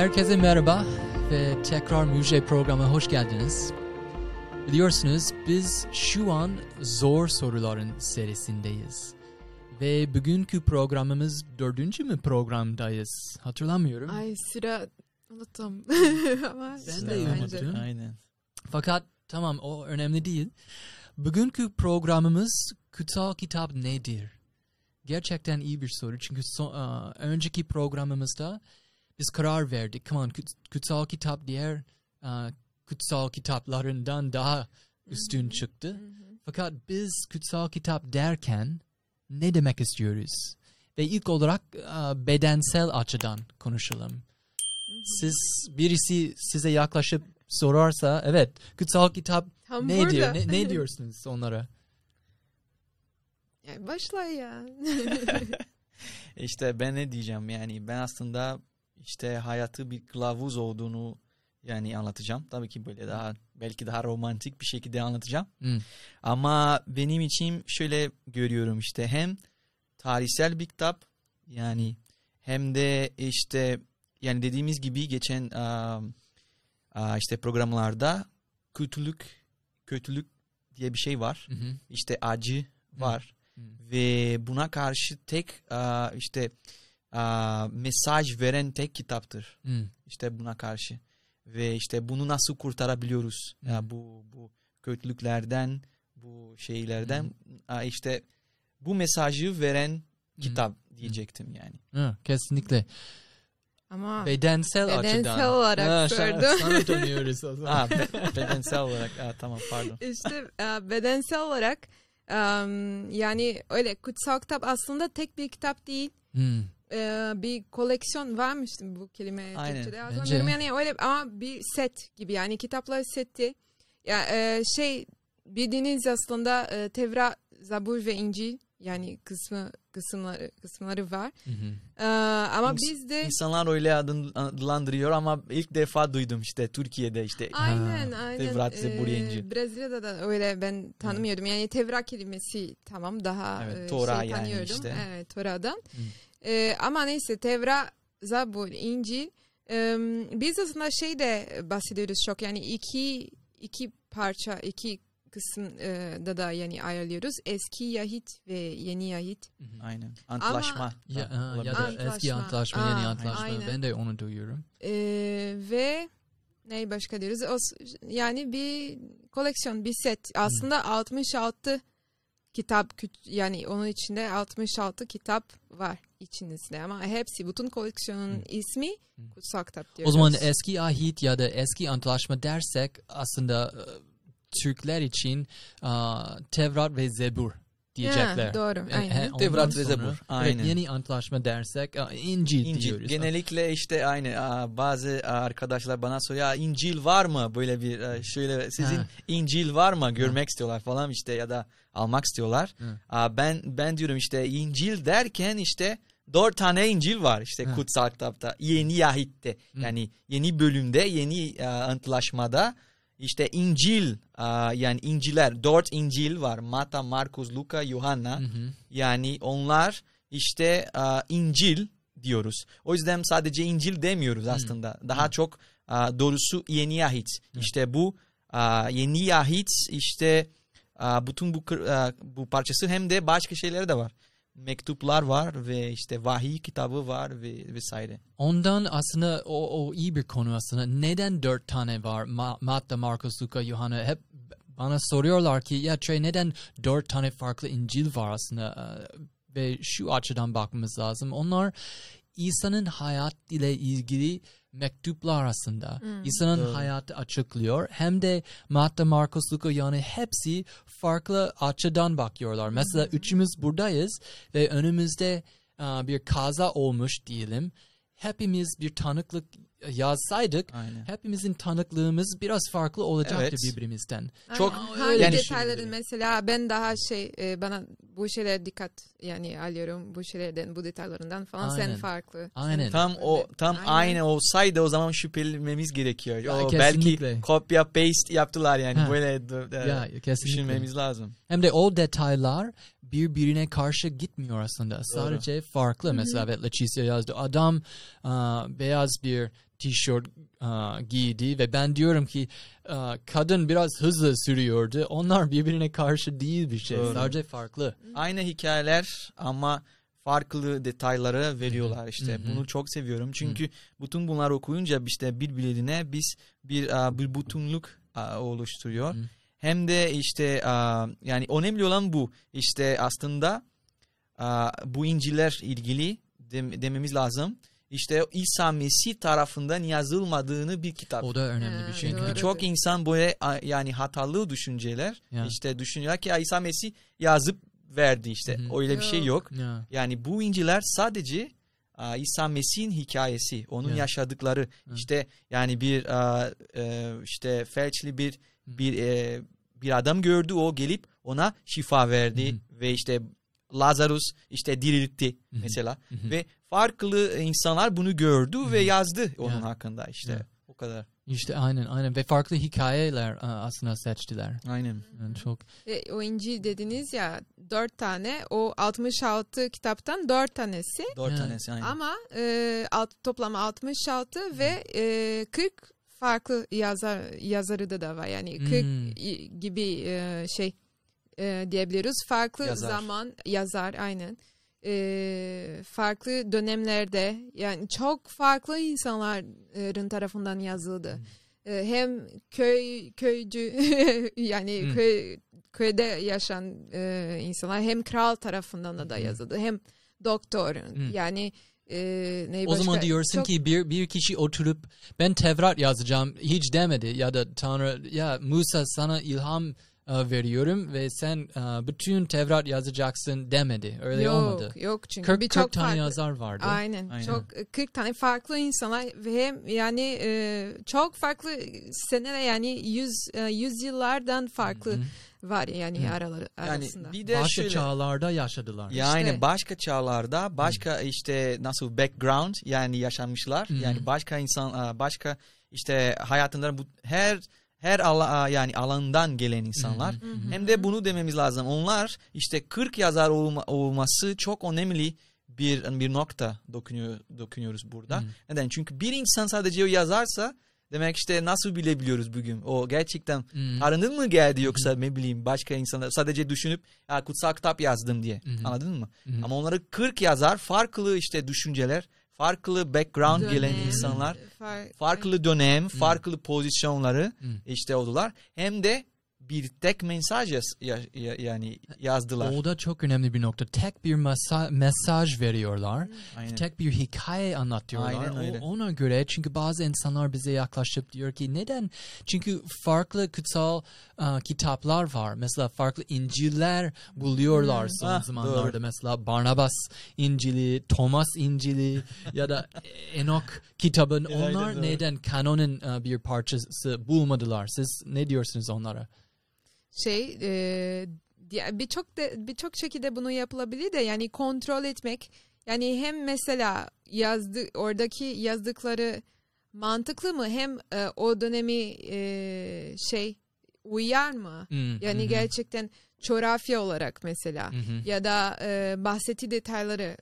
Herkese merhaba ve tekrar Müjde programına hoş geldiniz. Biliyorsunuz biz şu an zor soruların serisindeyiz. Ve bugünkü programımız dördüncü mü programdayız? Hatırlamıyorum. Ay sıra unuttum. Ama Ben de unuttum. Aynen. Fakat tamam o önemli değil. Bugünkü programımız kutsal kitap nedir? Gerçekten iyi bir soru çünkü so- önceki programımızda biz karar verdik. Come on, kut- kutsal kitap diğer aa, kutsal kitaplarından daha üstün çıktı. Fakat biz kutsal kitap derken ne demek istiyoruz? Ve ilk olarak aa, bedensel açıdan konuşalım. Siz birisi size yaklaşıp sorarsa evet kutsal kitap Tam ne burada. diyor? Ne, ne diyorsunuz onlara? Ya başla ya. İşte ben ne diyeceğim yani ben aslında işte hayatı bir kılavuz olduğunu yani anlatacağım. Tabii ki böyle daha belki daha romantik bir şekilde anlatacağım. Hmm. Ama benim için şöyle görüyorum işte hem tarihsel bir kitap yani hem de işte yani dediğimiz gibi geçen aa, aa, işte programlarda kötülük kötülük diye bir şey var. Hı hı. İşte acı var Hı. ve buna karşı tek aa, işte aa, mesaj veren tek kitaptır. Hı. İşte buna karşı ve işte bunu nasıl kurtarabiliyoruz Hı. ya bu bu kötülüklerden bu şeylerden aa, işte bu mesajı veren kitap diyecektim yani. Hı, kesinlikle. Ama Bedensel, Bedensel açıdan. olarak Ha, sordum. Sana, dönüyoruz o zaman. Ha, be- bedensel olarak ha, tamam pardon. işte bedensel olarak em, yani öyle kutsal kitap aslında tek bir kitap değil. Hmm. E, bir koleksiyon varmış bu kelime Aynen. Türkçe'de. Hatırlamıyorum. Yani öyle ama bir set gibi yani kitaplar seti. Ya e, şey bildiğiniz aslında e, Tevrat, Zabur ve İncil yani kısmı kısımları kısımları var. Hı hı. E, ama İns- bizde İnsanlar öyle adlandırıyor ama ilk defa duydum işte Türkiye'de işte. Aynen aynen. Tevrat, Zebur, Ee, İncil. Brezilya'da da öyle ben tanımıyordum. Yani Tevrat kelimesi tamam daha Evet, e, Tora şey yani tanıyordum. işte. Evet Tora'dan. Hı. Ee, ama neyse Tevrat, Zabur, İncil. e, biz aslında şey de bahsediyoruz çok yani iki iki parça iki kısım e, da yani ayarlıyoruz. Eski Yahit ve Yeni Yahit. Aynen. Antlaşma. Ya, da ha, ya olabilir. da Antlaşma. eski antlaşma, yeni Aa, antlaşma. aynen. Ben de onu duyuyorum. Ee, ve ne başka diyoruz? O, yani bir koleksiyon, bir set. Aslında 66 kitap yani onun içinde 66 kitap var içinizde ama hepsi bütün koleksiyonun ismi Hı. kutsal kitap O diyoruz. zaman eski ahit ya da eski antlaşma dersek aslında e, Türkler için aa, Tevrat ve Zebur diyecekler. Ha, doğru, E, aynen. Tevrat ve Zebur, evet, aynen. yeni antlaşma dersek İncil, İncil. diyoruz. Genellikle işte aynı bazı arkadaşlar bana soruyor ya İncil var mı böyle bir şöyle sizin Ha. İncil var mı görmek istiyorlar falan işte ya da almak istiyorlar. Hı. Aa, ben ben diyorum işte İncil derken işte dört tane İncil var işte Hı. kutsal kitapta yeni Yahit'te Hı. yani yeni bölümde yeni aa, antlaşmada işte İncil aa, yani İncil'ler dört İncil var Mata, Markus, Luka, Yuhanna. Hı hı. Yani onlar işte a, İncil diyoruz. O yüzden sadece İncil demiyoruz aslında. Daha çok a, doğrusu Yeni Yahit. İşte bu a, Yeni Yahit işte a, bütün bu a, bu parçası hem de başka şeyler de var. Mektuplar var ve işte vahiy kitabı var ve vesaire. Ondan aslında o, o iyi bir konu aslında. Neden dört tane var? Ma Matta, Markus, Luka, Yohana hep bana soruyorlar ki ya Trey neden dört tane farklı İncil var aslında? Ee, Ve şu açıdan bakmamız lazım. Onlar İsa'nın hayat ile ilgili mektuplar aslında. İsa'nın Doğru. hayatı açıklıyor. Hem de Matta, Markus, Luka, Yohana hepsi farklı açıdan bakıyorlar. Mesela üçümüz buradayız ve önümüzde bir kaza olmuş diyelim. Hepimiz bir tanıklık yazsaydık Aynen. hepimizin tanıklığımız biraz farklı olacaktı Evet. birbirimizden. Çok Aynen. hangi yani- detayların mesela ben daha şey e, bana bu şeylere dikkat yani alıyorum bu şeylerden bu detaylarından falan sen Aynen. farklı. Aynen. Sen Tam o tam Aynen. aynı olsaydı o zaman şüphelenmemiz gerekiyor. Ya, o kesinlikle. belki kopya paste yaptılar yani Ha. böyle Ya düşünmemiz lazım. Hem de o detaylar birbirine karşı gitmiyor aslında. Sadece farklı. Mesela evet Leticia yazdı. Adam aa, beyaz bir tişört uh, giydi ve ben diyorum ki uh, kadın biraz hızlı sürüyordu. Onlar birbirine karşı değil bir şey. Doğru. Sadece farklı. Aynı hikayeler ama farklı detayları veriyorlar işte. Hı hı. Bunu çok seviyorum. Çünkü bütün bunlar okuyunca işte birbirine biz bir a, bir bütünlük oluşturuyor. Hı. Hem de işte yani önemli olan bu. İşte aslında bu İncil'ler ilgili dem- dememiz lazım. İşte İsa Mesih tarafından yazılmadığını bir kitap. O da önemli bir şey. Çünkü birçok insan böyle yani hatalı düşünceler Ya. işte düşünüyor ki "Ya İsa Mesih yazıp verdi işte. Hı hı. Öyle bir şey yok. Ya. Yani bu İncil'ler sadece İsa Mesih'in hikayesi, onun Ya. yaşadıkları. Hı. işte yani bir e, işte felçli bir bir e, bir adam gördü o gelip ona şifa verdi ve işte Lazarus işte diriltti Hı hı. mesela Hı hı. ve farklı insanlar bunu gördü ve yazdı onun Ya. hakkında işte. Ya. O kadar. İşte aynen aynen ve farklı hikayeler aslında seçtiler. Aynen. Yani çok Ve o İncil dediniz ya dört tane o 66 kitaptan dört tanesi Dört Ya. tanesi aynen. ama e, alt, toplam 66 ve e, 40 farklı yazar yazarı da var yani 40 Hmm. i- gibi e, şey e, diyebiliriz farklı Yazar. zaman yazar aynen E, farklı dönemlerde yani çok farklı insanların tarafından yazıldı. Hmm. E, hem köy köycü yani Hmm. köy köyde yaşayan e, insanlar hem kral tarafından da, da Hmm. yazıldı hem doktor Hmm. yani e, ne O zaman diyorsun çok- ki bir bir kişi oturup ben Tevrat yazacağım hiç demedi ya da Tanrı ya Musa sana ilham veriyorum ve sen bütün Tevrat yazacaksın demedi. Öyle yok, olmadı. Yok çünkü 40, birçok 40 tane farklı. yazar vardı. Aynen, Aynen. çok 40 tane farklı insanlar ve hem yani çok farklı seneler yani yüz yüzyıllardan farklı Hı hı. var yani Hı. araları Yani arasında. bir de Başka şöyle. çağlarda yaşadılar. Yani İşte. başka çağlarda başka işte nasıl background yani yaşanmışlar. Hı hı. Yani başka insan başka işte hayatında bu her her ala, yani alandan gelen insanlar. Hı hı, hı hı. Hem de bunu dememiz lazım. Onlar işte 40 yazar olma, olması çok önemli bir bir nokta dokunuyor dokunuyoruz burada. Hı. Neden? Çünkü bir insan sadece o yazarsa demek işte nasıl bilebiliyoruz bugün? O gerçekten Hı. Tanrı'nın mı geldi yoksa ne bileyim başka insanlar sadece düşünüp ya kutsal kitap yazdım diye. Hı. Anladın mı? Hı. Ama onları 40 yazar farklı işte düşünceler, farklı background Dönem, gelen insanlar, far- farklı dönem, farklı pozisyonları Hı. işte oldular. Hem de bir tek mesaj yaz- ya- ya- yani yazdılar. O da çok önemli bir nokta. Tek bir mesa- mesaj veriyorlar. Aynen. Tek bir hikaye anlatıyorlar. Aynen öyle. O, ona göre çünkü bazı insanlar bize yaklaşıp diyor ki neden? Çünkü farklı kutsal uh, kitaplar var. Mesela farklı İncil'ler buluyorlar son Ah, zamanlarda. doğru. Mesela Barnabas İncil'i, Thomas İncil'i ya da Enoch kitabın. Aynen Onlar doğru. neden kanonun uh, bir parçası bulmadılar? Siz ne diyorsunuz onlara? Şey e, birçok birçok şekilde bunu yapılabilir de yani kontrol etmek yani hem mesela yazdı oradaki yazdıkları mantıklı mı? Hem e, o dönemi e, şey uyar mı? Hmm, yani hı, gerçekten coğrafya olarak mesela hı. ya da e, bahsettiği detayları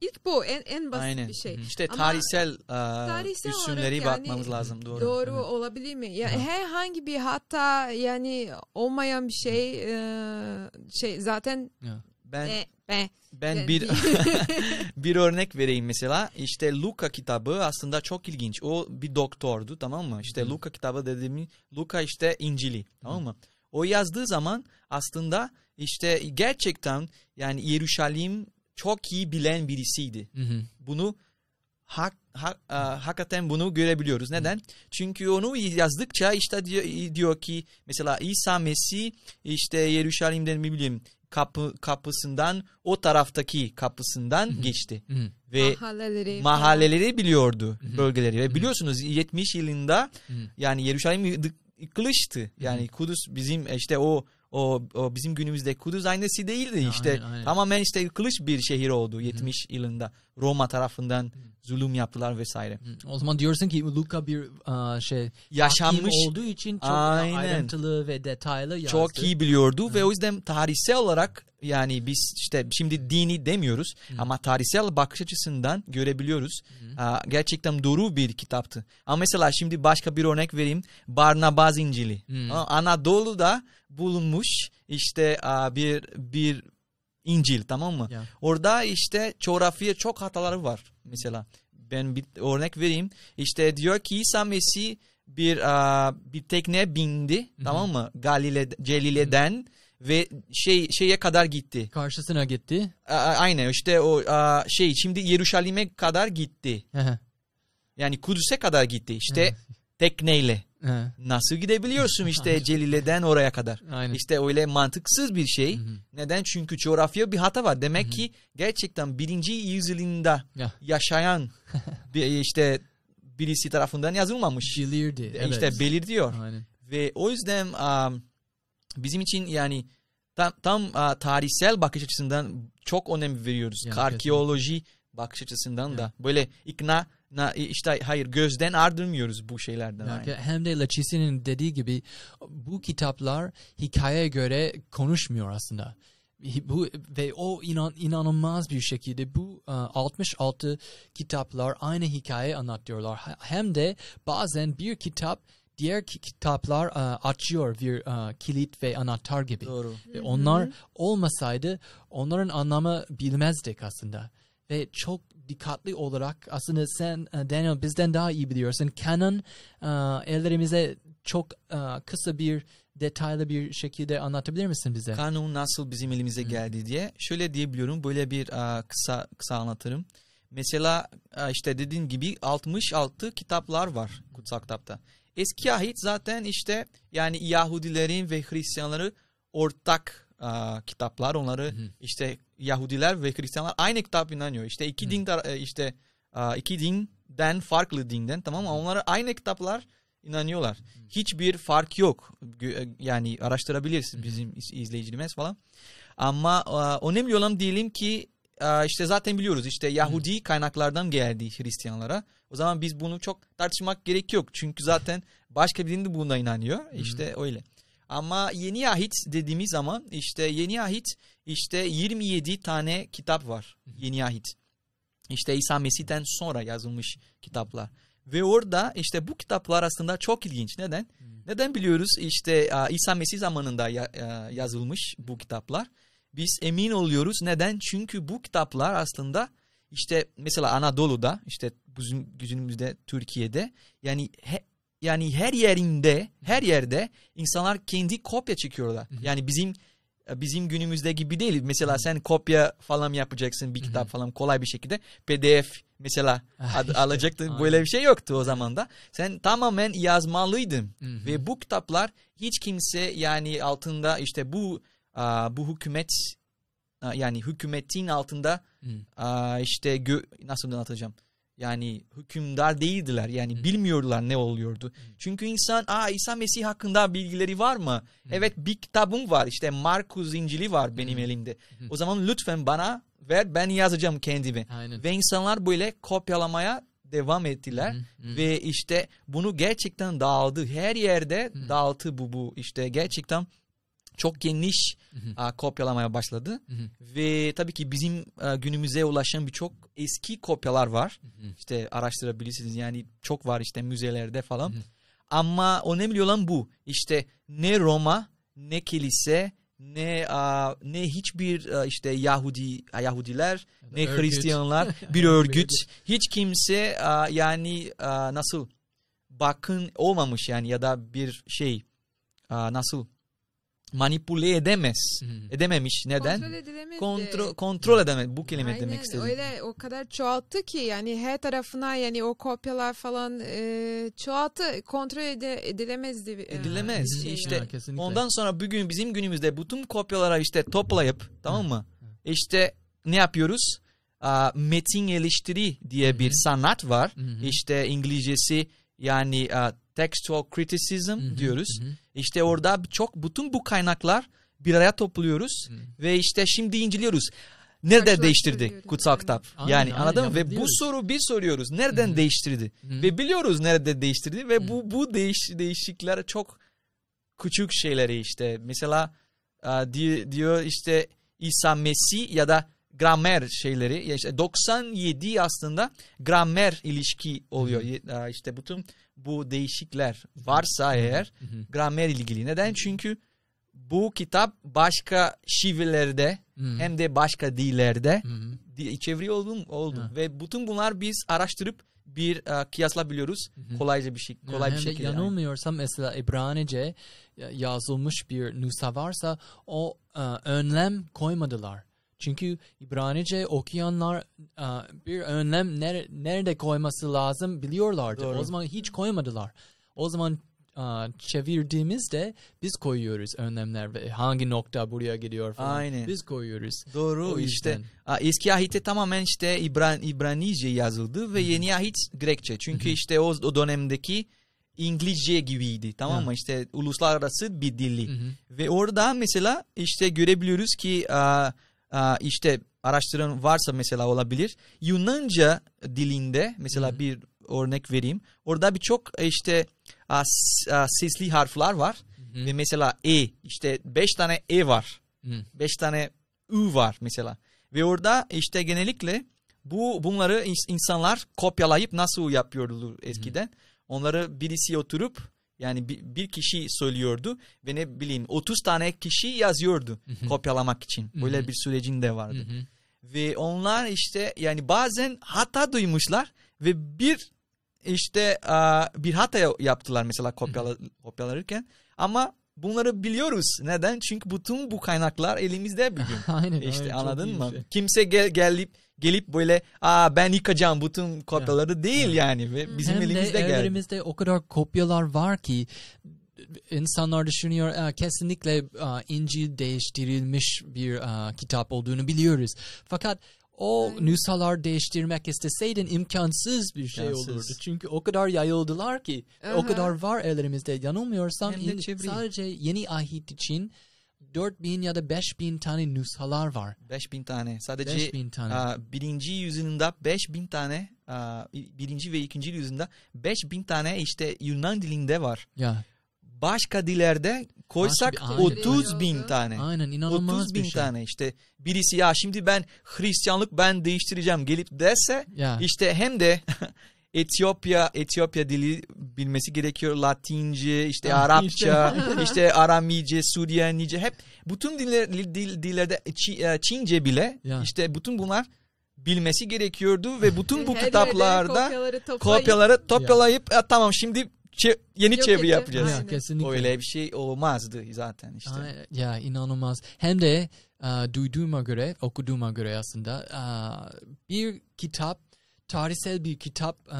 ilk bu en en basit Aynen. bir şey. İşte Ama tarihsel, e, tarihsel üstünleri yani- bakmamız lazım. Doğru. Doğru Evet. olabilir mi? Ya Hı. herhangi bir hatta yani olmayan bir şey e, şey zaten Ya. Ben e, be, ben e, bir bir örnek vereyim mesela. İşte Luka kitabı aslında çok ilginç. O bir doktordu tamam mı? İşte Hı. Luka kitabı dediğim Luka işte İncil'i tamam mı? O yazdığı zaman aslında işte gerçekten yani Yeruşalim çok iyi bilen birisiydi. Hı hı. Bunu hak, hak, e, hakikaten bunu görebiliyoruz. Neden? Çünkü onu yazdıkça işte diyor, diyor ki mesela İsa Mesih işte Yeruşalim'den mi bileyim kapı kapısından o taraftaki kapısından hı. geçti Hı hı. ve mahalleleri mahalleleri biliyordu Hı hı. bölgeleri ve Hı. biliyorsunuz 70 yılında Hı hı. yani Yeruşalim yıkı- yıkılıştı. Yani Kudüs bizim işte o o, o bizim günümüzde Kudüs aynısı değildi Ya, işte. aynen, aynen. Tamamen işte yıkılış bir şehir oldu 70 yılında. Roma tarafından zulüm yaptılar vesaire. Hı. O zaman diyorsun ki Luka bir uh, şey Yaşanmış olduğu için çok Aynen. ayrıntılı ve detaylı yazdı. çok iyi biliyordu ve o yüzden tarihsel olarak yani biz işte şimdi dini demiyoruz Hı. ama tarihsel bakış açısından görebiliyoruz. Hı. Aa, gerçekten doğru bir kitaptı. Ama mesela şimdi başka bir örnek vereyim. Barnabas İncil'i. Aa, Anadolu'da bulunmuş işte bir bir İncil tamam mı? Ya. Orada işte coğrafya çok hataları var mesela. Ben bir örnek vereyim. İşte diyor ki İsa Mesih bir bir tekneye bindi hı. tamam mı? Galile Celile'den ve şey şeye kadar gitti. Karşısına gitti. A- Aynen işte o şey şimdi Yeruşalim'e kadar gitti. Hı hı. Yani Kudüs'e kadar gitti işte Hı. tekneyle. Hı. Nasıl gidebiliyorsun işte Celile'den oraya kadar? Aynen. İşte öyle mantıksız bir şey. Hı hı. Neden? Çünkü coğrafya bir hata var. Demek Hı hı. ki gerçekten birinci yüzyılında Ya. yaşayan bir işte birisi tarafından yazılmamış. Bilirdi. Evet. İşte belirtiyor. Aynen. Ve o yüzden um, bizim için yani tam, tam uh, tarihsel bakış açısından çok önem veriyoruz. Ya, Arkeoloji bakış açısından Ya. da böyle ikna na, işte hayır gözden ardırmıyoruz bu şeylerden. Ya, aynen. hem de Lachisi'nin dediği gibi bu kitaplar hikayeye göre konuşmuyor aslında. Bu ve o inan, inanılmaz bir şekilde bu e, 66 kitaplar aynı hikaye anlatıyorlar. Hem de bazen bir kitap diğer ki- kitaplar e, açıyor bir e, kilit ve anahtar gibi. Doğru. Ve onlar olmasaydı onların anlamı bilmezdik aslında. Ve çok dikkatli olarak aslında sen e, Daniel bizden daha iyi biliyorsun. Canon e, ellerimize çok e, kısa bir detaylı bir şekilde anlatabilir misin bize? Kanun nasıl bizim elimize geldi diye şöyle diyebiliyorum. Böyle bir kısa kısa anlatırım. Mesela işte dediğin gibi 66 kitaplar var kutsal kitapta. Eski ahit zaten işte yani Yahudilerin ve Hristiyanları ortak aa, kitaplar. Onları Hı hı. işte Yahudiler ve Hristiyanlar aynı kitap inanıyor. İşte iki din tar- e, işte aa, iki dinden farklı dinden tamam mı? Onlara aynı kitaplar inanıyorlar. Hiçbir fark yok. E, Yani araştırabilirsiniz bizim iz- izleyicilerimiz falan. Ama aa, önemli olan diyelim ki aa, işte zaten biliyoruz işte Yahudi kaynaklardan geldi Hristiyanlara. O zaman biz bunu çok tartışmak gerek yok. Çünkü zaten başka bir din de buna inanıyor. İşte öyle. Ama yeni ahit dediğimiz zaman işte yeni ahit işte 27 tane kitap var. Yeni ahit. İşte İsa Mesih'ten sonra yazılmış kitaplar. Ve orada işte bu kitaplar aslında çok ilginç. Neden? Neden biliyoruz? İşte İsa Mesih zamanında a, yazılmış bu kitaplar. Biz emin oluyoruz. Neden? Çünkü bu kitaplar aslında işte mesela Anadolu'da işte bizim günümüzde Türkiye'de yani he- yani her yerinde her yerde insanlar kendi kopya çekiyorlar. Yani bizim bizim günümüzde gibi değil. Mesela sen kopya falan yapacaksın bir kitap falan kolay bir şekilde. PDF mesela Ah, ad- işte, alacaktın. aynen. Böyle bir şey yoktu o zaman da. Sen tamamen yazmalıydın. Ve bu kitaplar hiç kimse yani altında işte bu bu hükümet yani hükümetin altında işte gö- nasıl anlatacağım? Yani hükümdar değildiler. Yani bilmiyorlar ne oluyordu. Çünkü insan aa İsa Mesih hakkında bilgileri var mı? Evet bir kitabım var. İşte Markus İncil'i var benim elimde. O zaman lütfen bana ver ben yazacağım kendime. Aynen. Ve insanlar böyle kopyalamaya devam ettiler. Hı hı. Ve işte bunu gerçekten dağıldı. Her yerde dağıttı bu bu. İşte gerçekten çok geniş a, kopyalamaya başladı. Hı hı. Ve tabii ki bizim a, günümüze ulaşan birçok eski kopyalar var. Hı hı. İşte araştırabilirsiniz. Yani çok var işte müzelerde falan. Hı hı. Ama önemli olan bu. İşte ne Roma, ne kilise, ne a, ne hiçbir a, işte Yahudi Yahudiler, ne örgüt. Hristiyanlar, bir örgüt, hiç kimse a, yani a, nasıl bakın olmamış yani ya da bir şey a, nasıl manipüle edemez. Hı. Edememiş. Neden? Kontrol edilemez. Kontrol kontrol edemez. Bu kelime Aynen, demek istedim. Öyle o kadar çoğalttı ki yani her tarafına yani o kopyalar falan e, çoğalttı kontrol ede, edilemezdi. e, Edilemez. şey İşte. Ya, kesinlikle. Ondan sonra bugün bizim günümüzde bütün kopyaları işte toplayıp tamam mı? İşte ne yapıyoruz? Aa, metin eleştiri diye bir sanat var. İşte İngilizcesi yani aa, textual criticism Hı hı, diyoruz. hı hı. İşte orada çok bütün bu kaynaklar bir araya topluyoruz Hı. ve işte şimdi inceliyoruz. Nerede değiştirdi kutsal kitap? Aynen, yani aynen, anladın mı? Ve bu soru bir soruyoruz. Nereden Hı hı. değiştirdi? Hı. Ve biliyoruz nerede değiştirdi ve Hı. bu bu değiş değişiklikler çok küçük şeyleri işte. Mesela a, di- diyor işte İsa Mesih ya da gramer şeyleri ya işte 97 aslında gramer ilişki oluyor. Ye- aa, İşte bütün bu değişikler varsa eğer gramer ilgili. Neden? Çünkü bu kitap başka şivelerde Hı. hem de başka dillerde di- çeviri oldu, oldu. Ve bütün bunlar biz araştırıp bir uh, kıyaslayabiliyoruz hı. kolayca bir şey kolay Hem bir de şekilde. yanılmıyorsam mesela İbranice ya- yazılmış bir nüsha varsa o e, önlem koymadılar. Çünkü İbranice okuyanlar e, bir önlem ner- nerede koyması lazım biliyorlardı. Doğru. O zaman hiç koymadılar. O zaman e, çevirdiğimizde biz koyuyoruz önlemler ve hangi nokta buraya gidiyor falan. Aynen. Biz koyuyoruz. Doğru O işte eski ahitte tamamen işte İbran, İbranice yazıldı ve yeni ahit Grekçe. Çünkü işte o, o dönemdeki İngilizce gibiydi tamam mı? İşte uluslararası bir hı. Ve orada mesela işte görebiliyoruz ki işte araştıran varsa mesela olabilir. Yunanca dilinde mesela hı. bir örnek vereyim. Orada birçok işte s- aa, sesli harfler var. Hı. Ve mesela E işte beş tane E var. Hı. Beş tane Ü var mesela. Ve orada işte genellikle bu bunları ins- insanlar kopyalayıp nasıl yapıyordu eskiden. Onları birisi oturup yani bir, bir kişi söylüyordu ve ne bileyim 30 tane kişi yazıyordu Hı hı. kopyalamak için. Böyle Hı hı. bir sürecin de vardı. Hı hı. Ve onlar işte yani bazen hata duymuşlar ve bir işte bir hata yaptılar mesela kopyala, kopyalarken ama bunları biliyoruz. Neden? Çünkü bütün bu kaynaklar elimizde bir gün. Aynen. İşte aynen, anladın mı? şey. Kimse gel, gelip gelip böyle aa ben yıkacağım bütün kopyaları değil yani ve bizim Hem elimizde de geldi. evlerimizde o kadar kopyalar var ki insanlar düşünüyor "Aa, kesinlikle İncil değiştirilmiş bir kitap olduğunu biliyoruz. Fakat o nüshalar değiştirmek isteseydin imkansız bir şey İmkansız. olurdu. Çünkü o kadar yayıldılar ki o Aha. kadar var ellerimizde. Yanılmıyorsam sadece yeni ahit için 4000 ya da 5000 tane nüshalar var. 5000 tane. Sadece 5000 tane. aa, birinci yüzyılında 5000 tane aa, birinci ve ikinci yüzyılda 5000 tane işte Yunan dilinde var. ya Başka dillerde koysak Başka bir- aynen. 30 bin tane. aynen inanılmaz 30 bin bir şey. tane işte birisi ya şimdi ben Hristiyanlık ben değiştireceğim gelip dese Ya. işte hem de Etiyopya Etiyopya dili bilmesi gerekiyor Latince işte Arapça işte Aramice Süryanice hep bütün diller, dil, dillerde Çi- e, Çince bile Ya. işte bütün bunlar bilmesi gerekiyordu ve bütün bu Her kitaplarda kopyaları toplayıp kopyaları "E, tamam şimdi çe- yeni Yok çeviri edeceğim. yapacağız. Aynen. Ya kesinlikle. Öyle bir şey olmazdı zaten işte. Ay- Ya inanılmaz. Hem de e, duyduğuma göre, okuduğuma göre aslında e, bir kitap, tarihsel bir kitap e,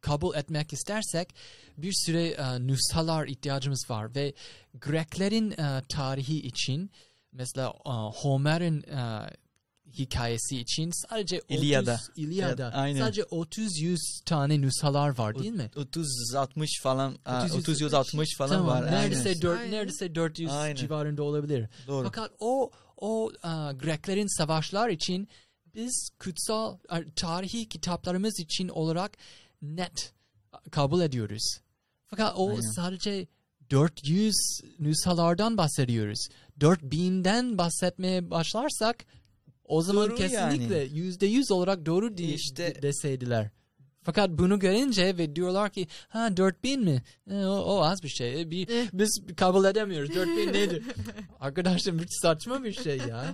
kabul etmek istersek bir süre e, nüshalar ihtiyacımız var ve Greklerin e, tarihi için mesela e, Homer'in e, hikayesi için sadece 30, İlyada. İlyada. Evet, aynen. Sadece 30-100 tane nüshalar var değil mi? 30-60 falan 30 30-60 falan tamam. var. Neredeyse, Aynen. dört, Aynen. neredeyse 400 Aynen. civarında olabilir. Doğru. Fakat o o a, Greklerin savaşlar için biz kutsal a, tarihi kitaplarımız için olarak net kabul ediyoruz. Fakat o Aynen. sadece 400 nüshalardan bahsediyoruz. 4000'den bahsetmeye başlarsak o zaman Doğru kesinlikle yani. yüzde yüz olarak doğru diye İşte- deseydiler. Fakat bunu görünce ve diyorlar ki ha 4000 mi? E, o, o az bir şey. E, bir, Eh. biz kabul edemiyoruz. 4000 nedir? Arkadaşlar hiç saçma bir şey ya.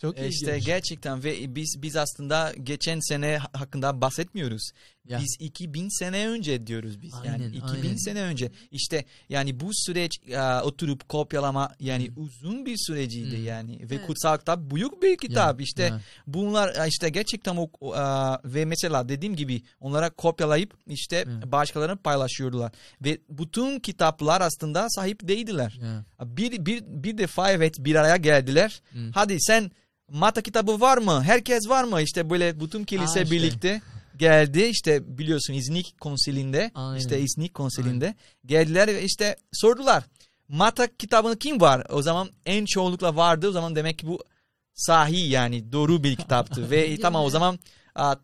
Çok E ilginç. İşte gerçekten ve biz biz aslında geçen sene ha- hakkında bahsetmiyoruz. Ya. Biz 2000 sene önce diyoruz biz. yani Aynen, 2000 aynen. sene önce. İşte yani bu süreç e, oturup kopyalama yani uzun bir süreciydi Hmm. yani ve Evet. kutsal kitap büyük bir kitap. Ya, işte ya. bunlar e, işte gerçekten o, o, e, ve mesela dediğim gibi onlara kopyalayıp işte Evet. başkalarına paylaşıyordular ve bütün kitaplar aslında sahip değildiler. Ya. Bir, bir, bir defa evet bir araya geldiler. Hmm. Hadi sen Mata kitabı var mı? Herkes var mı? İşte böyle bütün kilise Aa, işte. birlikte geldi. İşte biliyorsun İznik konsilinde. Aynen. işte İznik konsilinde. Geldiler ve işte sordular. Mata kitabını kim var? O zaman en çoğunlukla vardı. O zaman demek ki bu sahi yani doğru bir kitaptı. ve tamam o zaman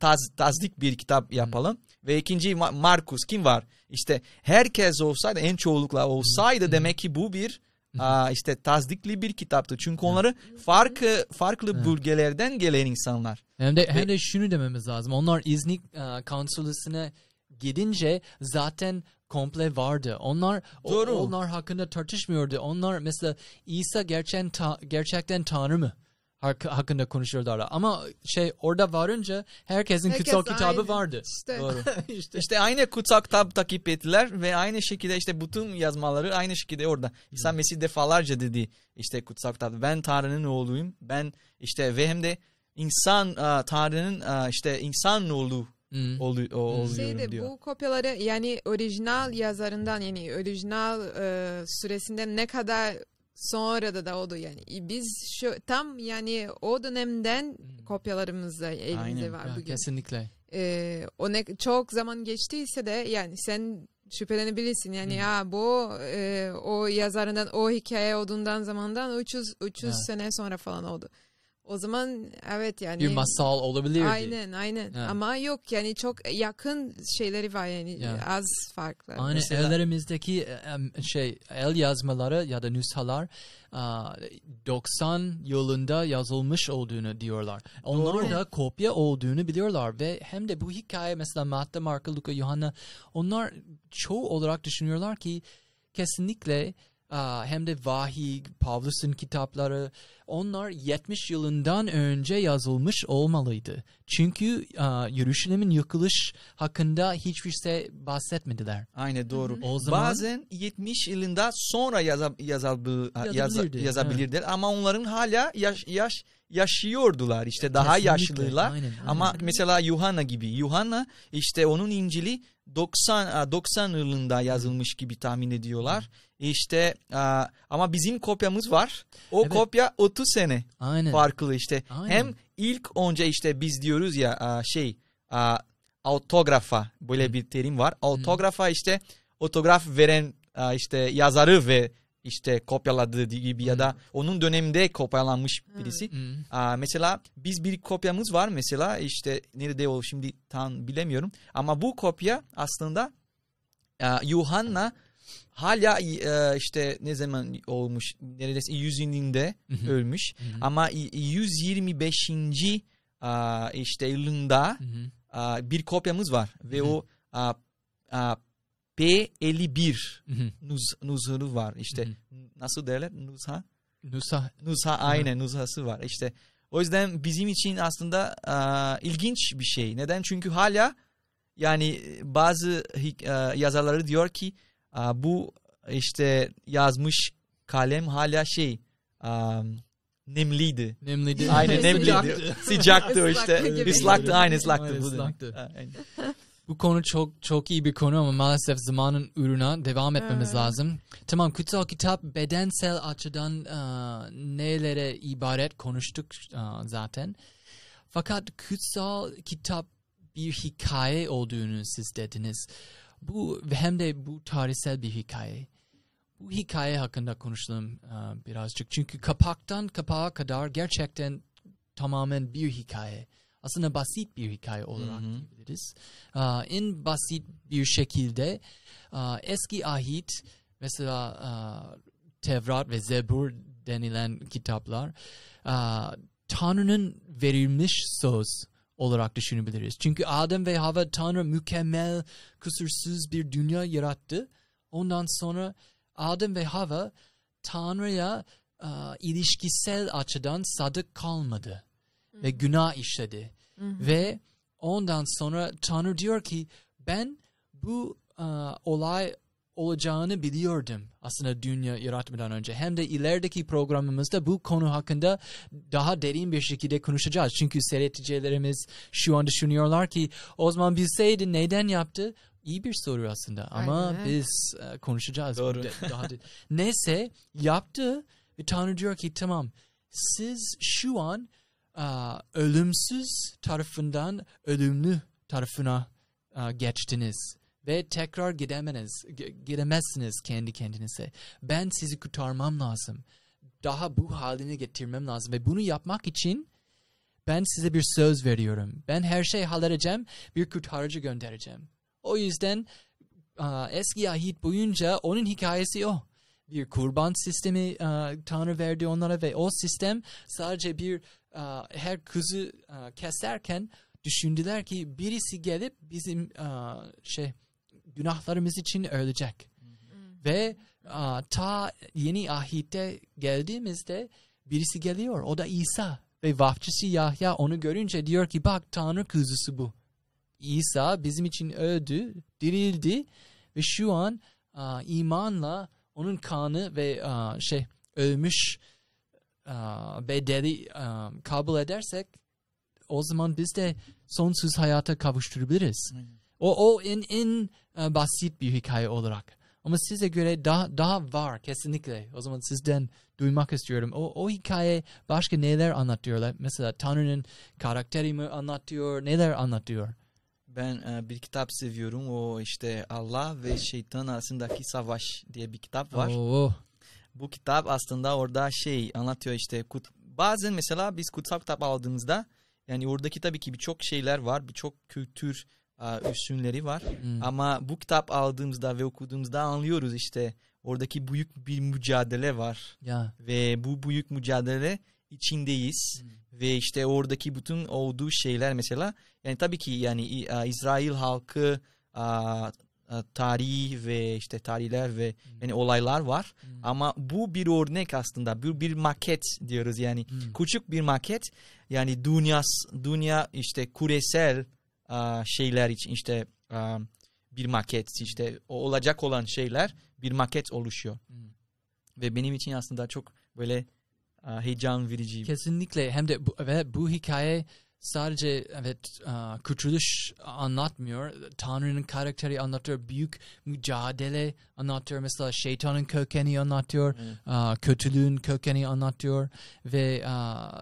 taz, tazdik bir kitap yapalım. Ve ikinci Ma- Markus kim var? İşte herkes olsaydı en çoğunlukla olsaydı demek ki bu bir aa, işte tasdikli bir kitaptı. Çünkü onları farklı farklı bölgelerden gelen insanlar. Hem de hem de şunu dememiz lazım. Onlar İznik e, konsolosuna gidince zaten komple vardı. Onlar Doğru. onlar hakkında tartışmıyordu. Onlar mesela İsa gerçekten ta- gerçekten Tanrı mı? Hak- hakkında konuşuyorlar. Ama şey orada varınca herkesin Herkes kutsal kitabı aynı. vardı. İşte. Doğru. işte. İşte aynı kutsal kitap takip ettiler ve aynı şekilde işte bütün yazmaları aynı şekilde orada. İsa Mesih defalarca dedi işte kutsal kitapta ben Tanrı'nın oğluyum. Ben işte ve hem de insan Tanrı'nın işte insan oğlu Hmm. olu, o, oluyorum Şeyde diyor. bu kopyaları yani orijinal yazarından yani orijinal e, süresinden ne kadar sonra da da oldu yani biz şu tam yani o dönemden kopyalarımız da elimizde Aynen. var Ya, bugün. kesinlikle. E, o ne çok zaman geçtiyse de yani sen şüphelenebilirsin yani Hı. ya bu e, o yazarından o hikaye olduğundan zamandan 300 300 Evet. sene sonra falan oldu. O zaman evet yani Bir masal olabilirdi. Aynen aynen Evet. ama yok yani çok yakın şeyleri var yani Evet. az farklı. Aynı Mesela- ellerimizdeki şey el yazmaları ya da nüshalar aa, 90 yılında yazılmış olduğunu diyorlar. Onlar Doğru. da kopya olduğunu biliyorlar ve hem de bu hikaye mesela Matta, Marka, Luka, Yohanna onlar çoğu olarak düşünüyorlar ki kesinlikle hem de vahiy, Pavlus'un kitapları onlar 70 yılından önce yazılmış olmalıydı. Çünkü aa, Yeruşalim'in yıkılış hakkında hiçbir şey bahsetmediler. Aynen doğru. O zaman Bazen 70 yılında sonra yaza, yazabil, yaz, Yazabilirdi, yazabilirler ama onların hala yaş, yaş yaşıyordular. İşte daha Kesinlikle, yaşlılar. aynen, aynen. Ama mesela Yuhanna gibi. Yuhanna işte onun İncil'i 90 90 yılında yazılmış gibi tahmin ediyorlar. İşte aa, ama bizim kopyamız var. O Evet. kopya 30 sene aynen. farklı işte. Aynen. Hem ilk önce işte biz diyoruz ya şey autografa böyle bir terim var. Autografa işte otograf veren işte yazarı ve işte kopyaladığı gibi ya da onun döneminde kopyalanmış birisi. Hmm. Aa, mesela biz bir kopyamız var mesela işte nerede o şimdi tam bilemiyorum ama bu kopya aslında aa, Yuhanna hala e, işte ne zaman olmuş neredeyse yüzünde Mhm. ölmüş ama i- 125. aa, işte yılında aa, bir kopyamız var ve o aa, aa, P51 Mhm. nuz, nuzhuru var işte nasıl derler nuzha Nusa Nuzha aynen nuzhası var işte. O yüzden bizim için aslında aa, ilginç bir şey. Neden? Çünkü hala yani bazı aa, yazarları diyor ki aa, bu işte yazmış kalem hala şey aa, nemliydi. nemliydi. Aynen nemliydi. Sıcaktı. Sıcaktı işte. Islaktı aynen ıslaktı. Aynen, bu ıslaktı. Bu konu çok çok iyi bir konu ama maalesef zamanın ürüne devam etmemiz Evet. lazım. Tamam kutsal kitap bedensel açıdan e, nelere ibaret konuştuk e, zaten. Fakat kutsal kitap bir hikaye olduğunu siz dediniz. Bu hem de bu tarihsel bir hikaye. Bu hikaye hakkında konuşalım e, birazcık. Çünkü kapaktan kapağa kadar gerçekten tamamen bir hikaye. Aslında basit bir hikaye olarak Hı hı. diyebiliriz. Aa, en basit bir şekilde aa, eski ahit mesela aa, Tevrat ve Zebur denilen kitaplar aa, Tanrı'nın verilmiş söz olarak düşünebiliriz. Çünkü Adem ve Hava Tanrı mükemmel, kusursuz bir dünya yarattı. Ondan sonra Adem ve Hava Tanrı'ya aa, ilişkisel açıdan sadık kalmadı ve günah işledi. Ve ondan sonra Tanrı diyor ki ben bu aa, olay olacağını biliyordum aslında dünya yaratmadan önce. Hem de ilerideki programımızda bu konu hakkında daha derin bir şekilde konuşacağız. Çünkü seyredicilerimiz şu an düşünüyorlar ki o zaman bilseydi neden yaptı? İyi bir soru aslında ama Aynen, biz e, konuşacağız. Doğru. De- daha de- Neyse yaptı ve Tanrı diyor ki tamam siz şu an ölümsüz tarafından ölümlü tarafına geçtiniz ve tekrar gidemeniz, gidemezsiniz kendi kendinize. Ben sizi kurtarmam lazım. Daha bu haline getirmem lazım ve bunu yapmak için ben size bir söz veriyorum. Ben her şeyi halledeceğim, bir kurtarıcı göndereceğim. O yüzden eski ahit boyunca onun hikayesi o. bir kurban sistemi Tanrı verdi onlara ve o sistem sadece bir her kızı e, keserken düşündüler ki birisi gelip bizim e, şey günahlarımız için ölecek. Ve e, ta yeni ahitte geldiğimizde birisi geliyor. O da İsa. Ve vafçısı Yahya onu görünce diyor ki bak Tanrı kuzusu bu. İsa bizim için öldü, dirildi ve şu an a, imanla onun kanı ve a, şey ölmüş a, bedeli a, kabul edersek o zaman biz de sonsuz hayata kavuşturabiliriz. O, o en, en e, basit bir hikaye olarak. Ama size göre daha, daha var kesinlikle. O zaman sizden duymak istiyorum. O, o hikaye başka neler anlatıyorlar? Mesela Tanrı'nın karakteri mi anlatıyor? Neler anlatıyor? Ben e, bir kitap seviyorum. O işte Allah ve şeytan arasındaki savaş diye bir kitap var. Oo. Bu kitap aslında orada şey anlatıyor işte kut bazen mesela biz kutsal kitap aldığımızda yani oradaki tabii ki birçok şeyler var, birçok kültür üstünleri var. Hmm. Ama bu kitap aldığımızda ve okuduğumuzda anlıyoruz işte oradaki büyük bir mücadele var Ya. ve bu büyük mücadele içindeyiz ve işte oradaki bütün olduğu şeyler mesela yani tabii ki yani İsrail halkı tarihi ve işte tarihler ve yani olaylar var Hmm. ama bu bir örnek aslında bir bir maket diyoruz yani Hmm. küçük bir maket yani dünya dünya işte küresel a, şeyler için işte a, bir maket işte olacak olan şeyler bir maket oluşuyor Hmm. ve benim için aslında çok böyle a, heyecan verici. Kesinlikle hem de bu, ve bu hikaye sadece evet kurtuluş anlatmıyor. Tanrı'nın karakteri anlatıyor. Büyük mücadele anlatıyor. Mesela şeytanın kökeni anlatıyor. Evet. kötülüğün kökeni anlatıyor. Ve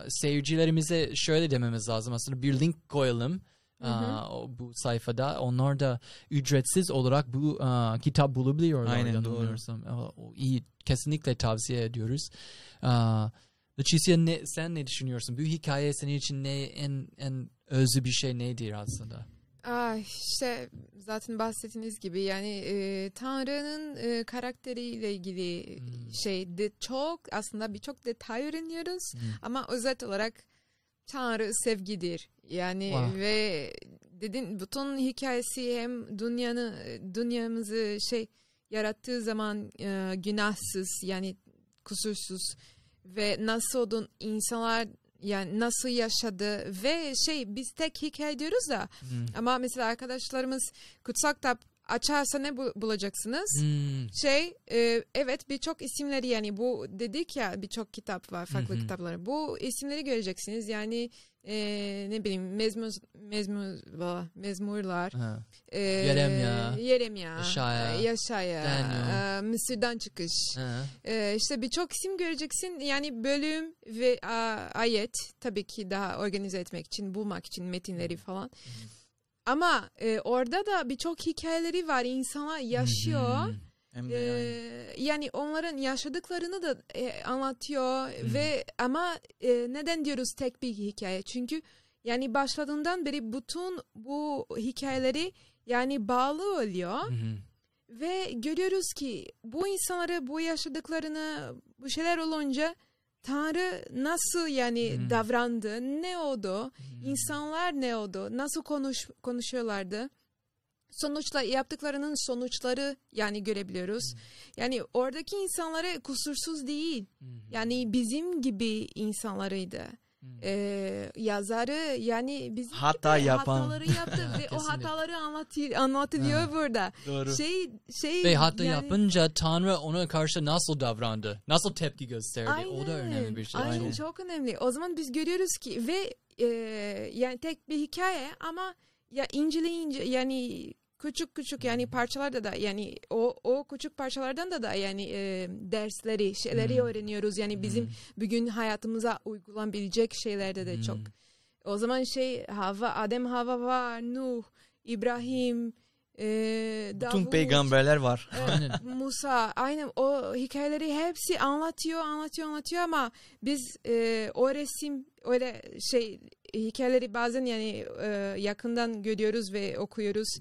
seyircilerimize şöyle dememiz lazım. Aslında bir link koyalım. Hı hı. bu sayfada onlar da ücretsiz olarak bu aa, kitap bulabiliyorlar. Aynen, yanılmıyorsam. O, iyi kesinlikle tavsiye ediyoruz. Aa, Leticia ne, sen ne düşünüyorsun? Bu hikaye senin için ne en en özlü bir şey nedir aslında? Ay işte zaten bahsettiğiniz gibi yani e, Tanrı'nın e, karakteriyle ilgili Hmm. şey de çok aslında birçok detay öğreniyoruz Hmm. ama özet olarak Tanrı sevgidir. Yani Wow. ve dedin bütün hikayesi hem dünyanı dünyamızı şey yarattığı zaman e, günahsız yani kusursuz ve nasıl insanlar yani nasıl yaşadı ve şey biz tek hikaye diyoruz da Hmm. ama mesela arkadaşlarımız kutsal kitap açarsa ne bu- bulacaksınız? Hmm. Şey e, evet birçok isimleri yani bu dedik ya birçok kitap var farklı hı. kitapları. Bu isimleri göreceksiniz yani e, ne bileyim mezmur, valla, mezmurlar. Ha. E, Yeremya, Yeremya. Yaşaya, e, Yaşaya. E, Mısır'dan çıkış. Ha. Ee, işte birçok isim göreceksin. Yani bölüm ve a, ayet tabii ki daha organize etmek için, bulmak için metinleri falan. Ama e, orada da birçok hikayeleri var. İnsanlar yaşıyor. Hmm. Hem de Ee, yani- yani onların yaşadıklarını da e, anlatıyor Hı. ve ama e, neden diyoruz tek bir hikaye? Çünkü yani başladığından beri bütün bu hikayeleri yani bağlı oluyor. Hmm. Ve görüyoruz ki bu insanlara bu yaşadıklarını bu şeyler olunca Tanrı nasıl yani Hmm. davrandı, ne oldu, Hmm. insanlar ne oldu, nasıl konuş konuşuyorlardı. Sonuçla yaptıklarının sonuçları yani görebiliyoruz. Yani oradaki insanları kusursuz değil. Hmm. Yani bizim gibi insanlarıydı. Ee, yazarı yani bizim Hata gibi yapan. hataları yaptı ve o hataları anlatı- anlatılıyor Ha. burada. Doğru. Şey şey Ve hatta yani- yapınca Tanrı ona karşı nasıl davrandı? Nasıl tepki gösterdi? O da Aynen, önemli bir şey. Aynen, Aynen. çok önemli. O zaman biz görüyoruz ki ve e, yani tek bir hikaye ama ya inceleyince yani küçük küçük yani parçalarda da yani o o küçük parçalardan da da yani e, dersleri şeyleri Hmm. öğreniyoruz. Yani bizim Hmm. bugün hayatımıza uygulanabilecek şeylerde de çok. Hmm. O zaman şey Hava, Adem Hava var, Nuh, İbrahim, e, Bütün Davut, peygamberler var. Aynen. Musa aynen o hikayeleri hepsi anlatıyor anlatıyor anlatıyor ama biz e, o resim öyle şey hikayeleri bazen yani e, yakından görüyoruz ve okuyoruz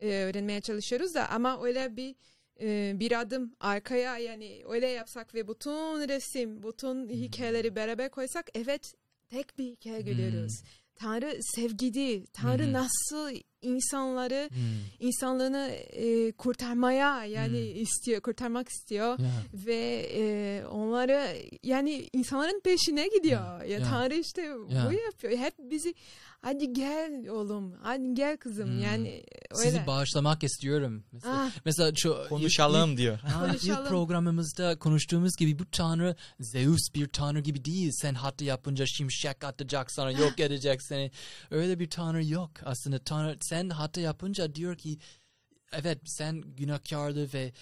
e, öğrenmeye çalışıyoruz da ama öyle bir e, bir adım arkaya yani öyle yapsak ve bütün resim, bütün hikayeleri beraber koysak evet tek bir hikaye görüyoruz. Tanrı sevgidi, Tanrı Hmm. nasıl insanları, Hmm. insanlığını e, kurtarmaya yani Hmm. istiyor, kurtarmak istiyor Yeah. ve e, onları yani insanların peşine gidiyor. Ya Yeah. Tanrı işte Yeah. bu yapıyor. Hep bizi hadi gel oğlum, hadi gel kızım. Hmm. Yani Sizi öyle. bağışlamak istiyorum. Mesela, Ah, mesela şu Konuşalım diyor. Ha, ilk Konuşalım. programımızda konuştuğumuz gibi bu tanrı Zeus bir tanrı gibi değil. Sen hatta yapınca şimşek atacak sana yok edecek seni. Öyle bir tanrı yok aslında. Tanrı sen hatta yapınca diyor ki evet sen günahkarlı ve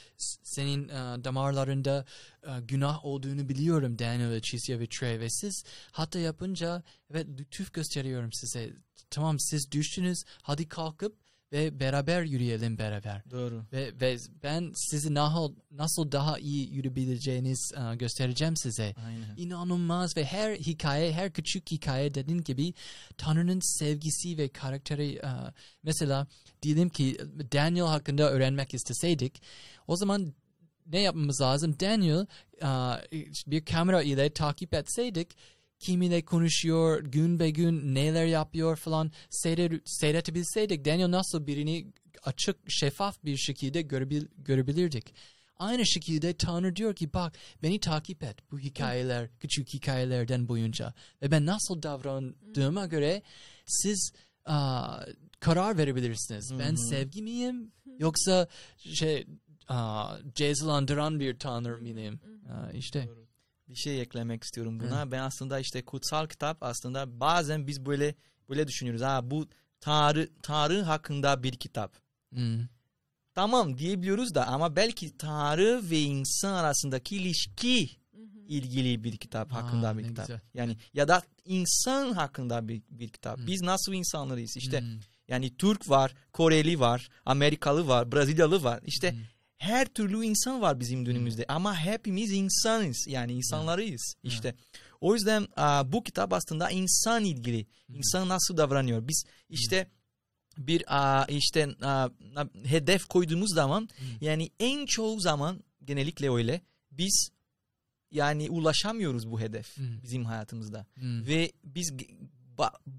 senin e, damarlarında e, günah olduğunu biliyorum Daniel ve Chisia ve Trey ve siz hatta yapınca evet lütuf gösteriyorum size. Tamam siz düştünüz hadi kalkıp ve beraber yürüyelim beraber. Doğru. Ve, ve ben sizi nasıl, nasıl daha iyi yürüyebileceğiniz e, göstereceğim size. Aynen. İnanılmaz ve her hikaye, her küçük hikaye dediğin gibi Tanrı'nın sevgisi ve karakteri e, mesela diyelim ki Daniel hakkında öğrenmek isteseydik o zaman ne yapmamız lazım? Daniel e, bir kamera ile takip etseydik kimiyle konuşuyor, gün be gün neler yapıyor falan seyret, seyretebilseydik Daniel nasıl birini açık, şeffaf bir şekilde görebil, görebilirdik. Aynı şekilde Tanrı diyor ki bak beni takip et bu hikayeler, küçük hikayelerden boyunca. Ve ben nasıl davrandığıma göre siz aa, karar verebilirsiniz. Ben Hı hı. sevgi miyim yoksa şey aa, cezalandıran bir Tanrı mıyım? Aa, işte. Bir şey eklemek istiyorum buna. Ben aslında işte kutsal kitap aslında bazen biz böyle böyle düşünüyoruz. Ha bu Tanrı Tanrı hakkında bir kitap. Hmm. Tamam diyebiliyoruz da ama belki Tanrı ve insan arasındaki ilişki ilgili bir kitap Aa, hakkında bir kitap. güzel. Yani ya da insan hakkında bir, bir kitap. Hmm. Biz nasıl insanlarız? İşte Hmm. yani Türk var, Koreli var, Amerikalı var, Brezilyalı var. İşte Hmm. Her türlü insan var bizim dönümümüzde ama hepimiz insanız. Yani insanlarıyız. İşte. O yüzden bu kitap aslında insan ilgili. İnsan nasıl davranıyor? Biz işte bir işte hedef koyduğumuz zaman yani en çoğu zaman genellikle öyle biz yani ulaşamıyoruz bu hedef bizim hayatımızda. Ve biz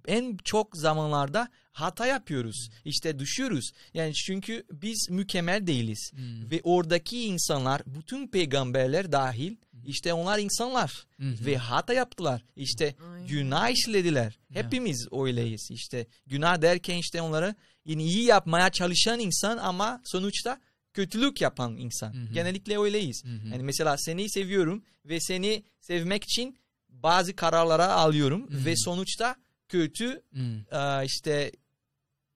en çok zamanlarda hata yapıyoruz. İşte düşüyoruz. Yani çünkü biz mükemmel değiliz. Hmm. Ve oradaki insanlar bütün peygamberler dahil işte onlar insanlar Hmm. ve hata yaptılar. İşte Aynen. günah işlediler. Hepimiz öyleyiz. İşte günah derken işte onları iyi yapmaya çalışan insan ama sonuçta kötülük yapan insan. Hı. Genellikle öyleyiz. Hı. Yani mesela seni seviyorum ve seni sevmek için bazı kararlara alıyorum hı. ve sonuçta kötü Hmm. e, işte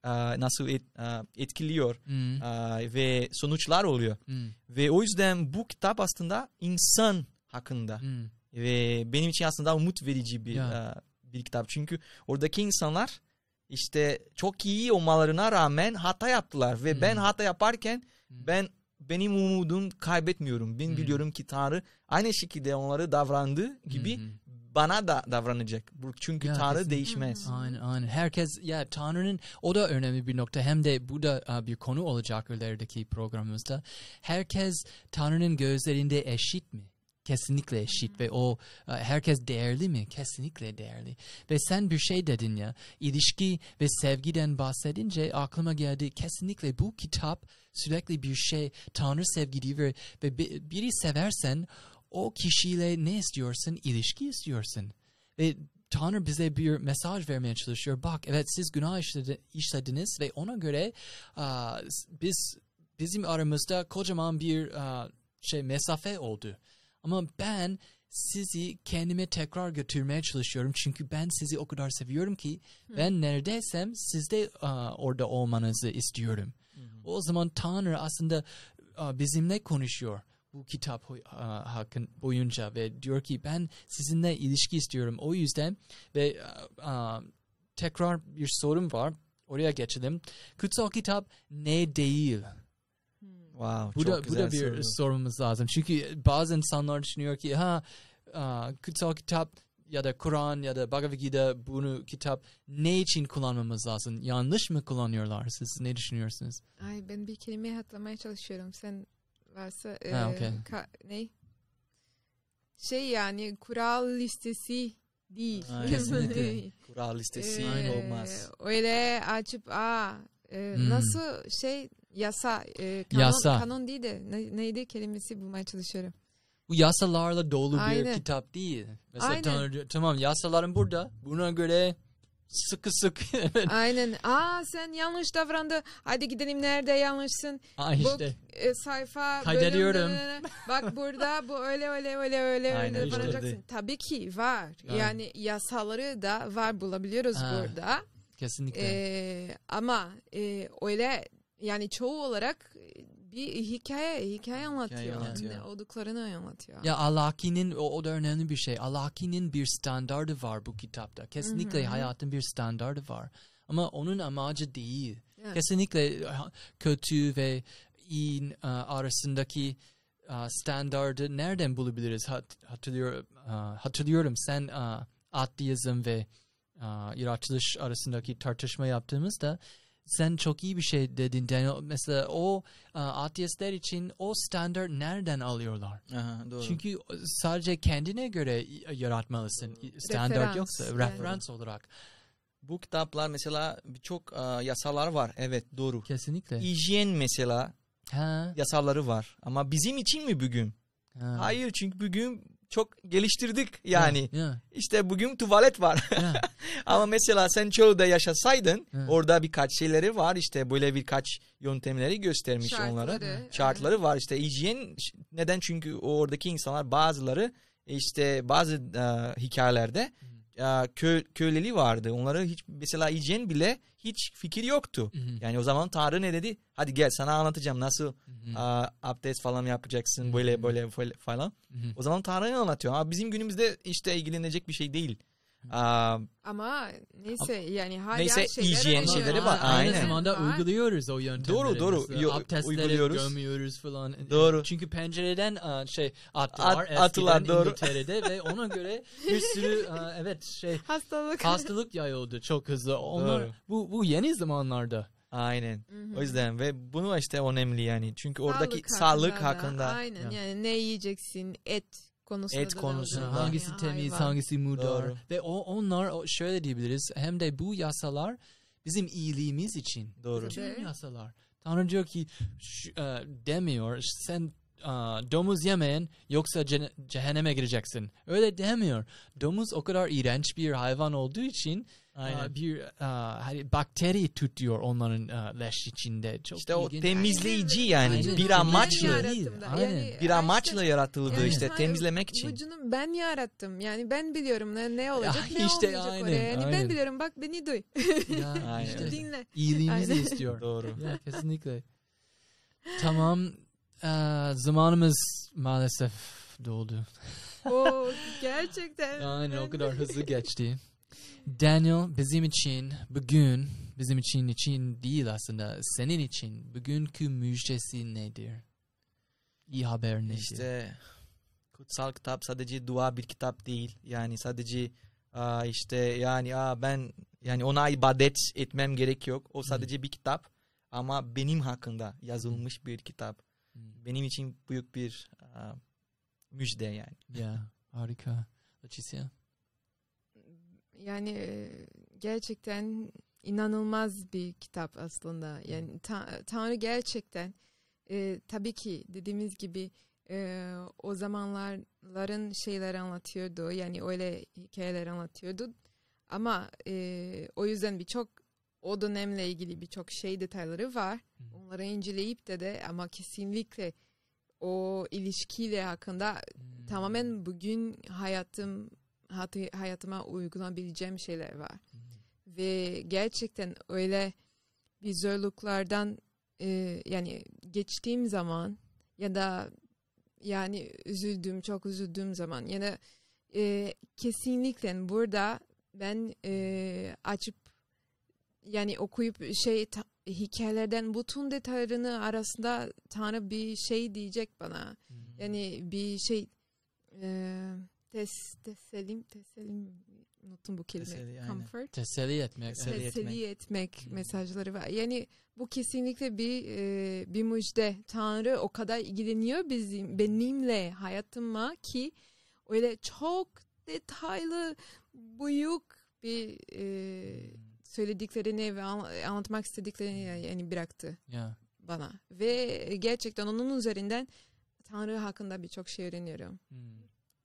e, nasıl et- e, etkiliyor Hmm. e, ve sonuçlar oluyor. Hmm. Ve o yüzden bu kitap aslında insan hakkında Hmm. ve benim için aslında umut verici bir Ya. e, bir kitap. Çünkü oradaki insanlar işte çok iyi olmalarına rağmen hata yaptılar ve Hmm. ben hata yaparken Hmm. ben benim umudum kaybetmiyorum. Ben Hmm. biliyorum ki Tanrı aynı şekilde onları davrandığı gibi Hmm. Bana da davranacak. Çünkü Ya, Tanrı kesinlikle. değişmez. Aynen aynen. Herkes ya Tanrı'nın o da önemli bir nokta. Hem de bu da bir konu olacak ilerideki programımızda. Herkes Tanrı'nın gözlerinde eşit mi? Kesinlikle eşit ve o a, herkes değerli mi? Kesinlikle değerli. Ve sen bir şey dedin ya ilişki ve sevgiden bahsedince aklıma geldi kesinlikle bu kitap sürekli bir şey Tanrı sevgili ve, ve bi- biri seversen o kişiyle ne istiyorsun? İlişki istiyorsun. Ve Tanrı bize bir mesaj vermeye çalışıyor. Bak evet siz günah işledi- işlediniz ve ona göre s- biz bizim aramızda kocaman bir aa, şey mesafe oldu. Ama ben sizi kendime tekrar götürmeye çalışıyorum. Çünkü ben sizi o kadar seviyorum ki ben neredeysem siz de aa, orada olmanızı istiyorum. O zaman Tanrı aslında aa, bizimle konuşuyor bu kitap hakkın boyunca ve diyor ki ben sizinle ilişki istiyorum. O yüzden ve aa, tekrar bir sorum var. Oraya geçelim. Kutsal kitap ne değil? Wow, Bu da bu da bir soru. sormamız lazım. Çünkü bazı insanlar düşünüyor ki ha aa, kutsal kitap ya da Kur'an ya da Bhagavad Gita bunu kitap ne için kullanmamız lazım? Yanlış mı kullanıyorlar? Siz ne düşünüyorsunuz? Ay ben bir kelimeyi hatırlamaya çalışıyorum. Sen varsa e, Ha, okey. ka- ne? Şey yani kural listesi değil. Aynen. Kesinlikle. Kural listesi Aynen. olmaz. Öyle açıp aa e, Hmm. nasıl şey yasa e, kanon, Yasa. kanon değil de ne- neydi kelimesi bulmaya çalışıyorum. Bu yasalarla dolu bir Aynen. kitap değil. Mesela Aynen. Tanrı, tamam yasaların burada. Buna göre sıkı sıkı. Aynen. Aa sen yanlış davrandı. Hadi gidelim nerede yanlışsın. Aa Bu işte. e, sayfa Kaydediyorum. Bak burada bu öyle öyle öyle öyle Aynen, öyle işte. banacaksın. Tabii ki var. Yani. Yani yasaları da var bulabiliyoruz Ha. burada. Kesinlikle. Ee, ama e, öyle yani çoğu olarak bir hikaye hikaye anlatıyor. anlatıyor. Ne olduklarını anlatıyor. Ya Alaki'nin o, o da önemli bir şey. Alaki'nin bir standardı var bu kitapta. Kesinlikle Hı hı. hayatın bir standardı var. Ama onun amacı değil. Evet. Kesinlikle ha, kötü ve iyi e, arasındaki e, standardı nereden bulabiliriz? Hat, hatırlıyorum, e, hatırlıyorum sen e, ateizm ve e, yaratılış arasındaki tartışma yaptığımızda sen çok iyi bir şey dedin Daniel. Mesela o e, ateistler için o standart nereden alıyorlar? Aha, doğru. Çünkü sadece kendine göre yaratmalısın. Standart Referans, yoksa referans olarak. bu kitaplar mesela birçok e, yasalar var. Evet doğru. Kesinlikle. Hijyen mesela Ha, yasaları var. Ama bizim için mi bugün? ha. Hayır çünkü bugün çok geliştirdik yani. Ya, İşte bugün tuvalet var. ya, Ama mesela sen çölde yaşasaydın Evet. orada birkaç şeyleri var işte böyle birkaç yöntemleri göstermiş onlara. Şartları. Şartları var işte hijyen neden çünkü oradaki insanlar bazıları işte bazı e, hikayelerde e, kö, köleli vardı. Onlara hiç mesela hijyen bile hiç fikir yoktu. Hı hı. Yani o zaman Tanrı ne dedi? Hadi gel sana anlatacağım nasıl Hı hı. a, abdest falan yapacaksın böyle böyle falan. Hı hı. O zaman Tanrı anlatıyor. Ama bizim günümüzde işte ilgilenecek bir şey değil. Ama neyse yani hala Neyse, şeyler hijyen şeyleri var, Aynı aynen. zamanda Var. uyguluyoruz o yöntemleri. Doğru, doğru. Yo- Abdestleri uyguluyoruz. gömüyoruz falan. Doğru. Çünkü pencereden şey attılar At- attılar, doğru. İngiltere'de ve ona göre bir sürü evet şey Hastalık. hastalık yayıldı çok hızlı. Onlar Doğru. bu bu yeni zamanlarda. aynen. Hı hı. O yüzden ve bunu işte önemli yani. Çünkü oradaki Sağlık sağlık hakkında da, hakkında. Aynen Ya. yani ne yiyeceksin et konusunda Et da konusunda. hangisi temiz, hayvan. hangisi mudar Doğru. ve o onlar o- şöyle diyebiliriz. Hem de bu yasalar bizim iyiliğimiz için. Doğru. Tüm yasalar. Tanrı diyor ki şu- e, demiyor sen domuz yemeyen yoksa ce- cehenneme gireceksin. Öyle demiyor. Domuz o kadar iğrenç bir hayvan olduğu için Aynen. bir hani bakteri tutuyor onların leş içinde. Çok İşte o ilginç. temizleyici yani Aynen. bir amaçla yarattım. da. Aynen. Yani, bir amaçla yaratıldı Yani işte hayır, temizlemek için. Vücudunu ben yarattım. Yani ben biliyorum ne, ne olacak ne işte olmayacak aynen, oraya. Yani aynen. ben biliyorum bak beni duy. Ya, Aynen. işte Dinle. iyiliğimizi Aynen. istiyor. Doğru. Ya kesinlikle. tamam. E, zamanımız maalesef doldu. Oo, gerçekten. Aynen o kadar hızlı geçti. Daniel bizim için bugün bizim için için değil aslında senin için bugünkü müjdesi nedir? İyi haber nedir? İşte kutsal kitap sadece dua bir kitap değil. Yani sadece aa, işte yani aa, ben yani ona ibadet etmem gerek yok. O sadece bir kitap ama benim hakkında yazılmış bir kitap. Hmm. Benim için büyük bir aa, müjde yani. Ya harika. Leticia. Yani gerçekten inanılmaz bir kitap aslında. Yani ta- Tanrı gerçekten e, tabii ki dediğimiz gibi e, o zamanların şeyler anlatıyordu. Yani öyle hikayeler anlatıyordu. Ama e, o yüzden birçok o dönemle ilgili birçok şey detayları var. Hmm. Onları inceleyip de de ama kesinlikle o ilişkiyle hakkında Hmm. tamamen bugün hayatım hayatı- hayatıma uygulanabileceğim şeyler var. Hmm. Ve gerçekten öyle bir zorluklardan e, yani geçtiğim zaman ya da yani üzüldüğüm çok üzüldüğüm zaman ya da e, kesinlikle burada ben e, açıp yani okuyup şey ta- hikayelerden bütün detaylarını arasında Tanrı bir şey diyecek bana. Hmm. Yani bir şey e, tes, teselim teselim unuttum bu kelime. Teselli, aynen. Comfort. Teselli etmek. Teselli. Teselli etmek Hmm. mesajları var. Yani bu kesinlikle bir e, bir müjde. Tanrı o kadar ilgileniyor bizim benimle hayatıma ki öyle çok detaylı büyük bir e, söylediklerini ve an- anlatmak istediklerini yani bıraktı Yeah. bana ve gerçekten onun üzerinden Tanrı hakkında birçok şey öğreniyorum. Hmm.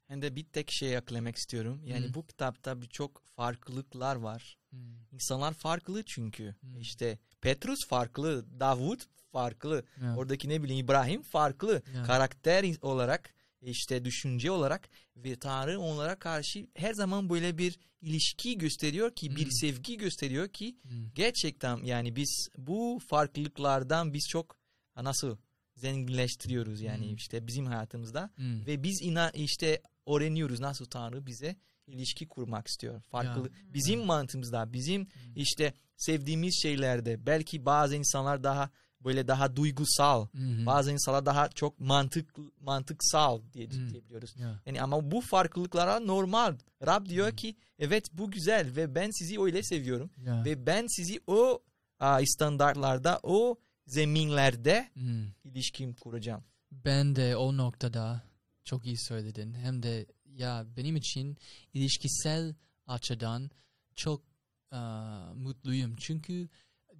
Hem de bir tek şey eklemek istiyorum. Yani Hı. bu kitapta birçok farklılıklar var. Hmm. İnsanlar farklı çünkü. Hı. İşte Petrus farklı, Davut farklı. Yeah. Oradaki ne bileyim İbrahim farklı. Yeah. Karakter olarak, işte düşünce olarak ve Tanrı onlara karşı her zaman böyle bir ilişki gösteriyor ki, bir Hı. sevgi gösteriyor ki Hmm. gerçekten yani biz bu farklılıklardan biz çok nasıl zenginleştiriyoruz yani Hmm. işte bizim hayatımızda Hmm. ve biz ina işte öğreniyoruz nasıl Tanrı bize ilişki kurmak istiyor. Farklı Ya. bizim mantığımızda, bizim işte sevdiğimiz şeylerde belki bazı insanlar daha böyle daha duygusal, Mhm. bazı insanlar daha çok mantık mantıksal diye Hmm. diyebiliyoruz. Yeah. Yani ama bu farklılıklara normal. Rab diyor Hmm. ki evet bu güzel ve ben sizi öyle seviyorum Yeah. ve ben sizi o a, standartlarda, o zeminlerde Hmm. ilişkim kuracağım. Ben de o noktada çok iyi söyledin. Hem de ya benim için ilişkisel açıdan çok aa, mutluyum. Çünkü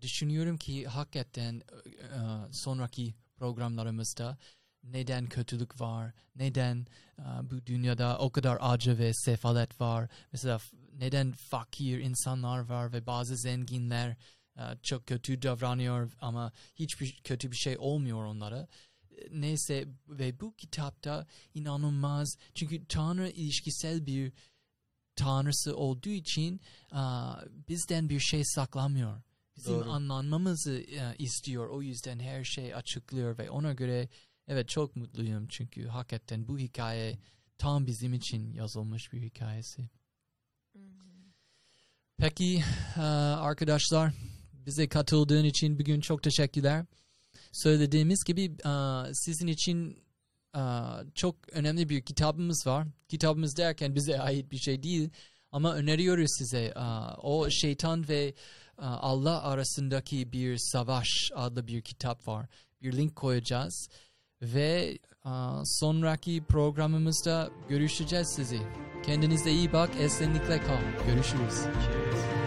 düşünüyorum ki hakikaten aa, sonraki programlarımızda neden kötülük var, neden aa, bu dünyada o kadar acı ve sefalet var. Mesela neden fakir insanlar var ve bazı zenginler aa, çok kötü davranıyor ama hiçbir kötü bir şey olmuyor onlara neyse ve bu kitapta inanılmaz çünkü Tanrı ilişkisel bir Tanrısı olduğu için bizden bir şey saklamıyor. Bizim Doğru. anlamamızı e, istiyor. O yüzden her şey açıklıyor ve ona göre evet çok mutluyum çünkü hakikaten bu hikaye tam bizim için yazılmış bir hikayesi. Peki e, arkadaşlar bize katıldığın için bugün çok teşekkürler. Söylediğimiz gibi e, sizin için çok önemli bir kitabımız var. Kitabımız derken bize ait bir şey değil ama öneriyoruz size o şeytan ve Allah arasındaki bir savaş adlı bir kitap var. Bir link koyacağız ve e, sonraki programımızda görüşeceğiz sizi. Kendinize iyi bak, esenlikle kal. Görüşürüz. Cheers.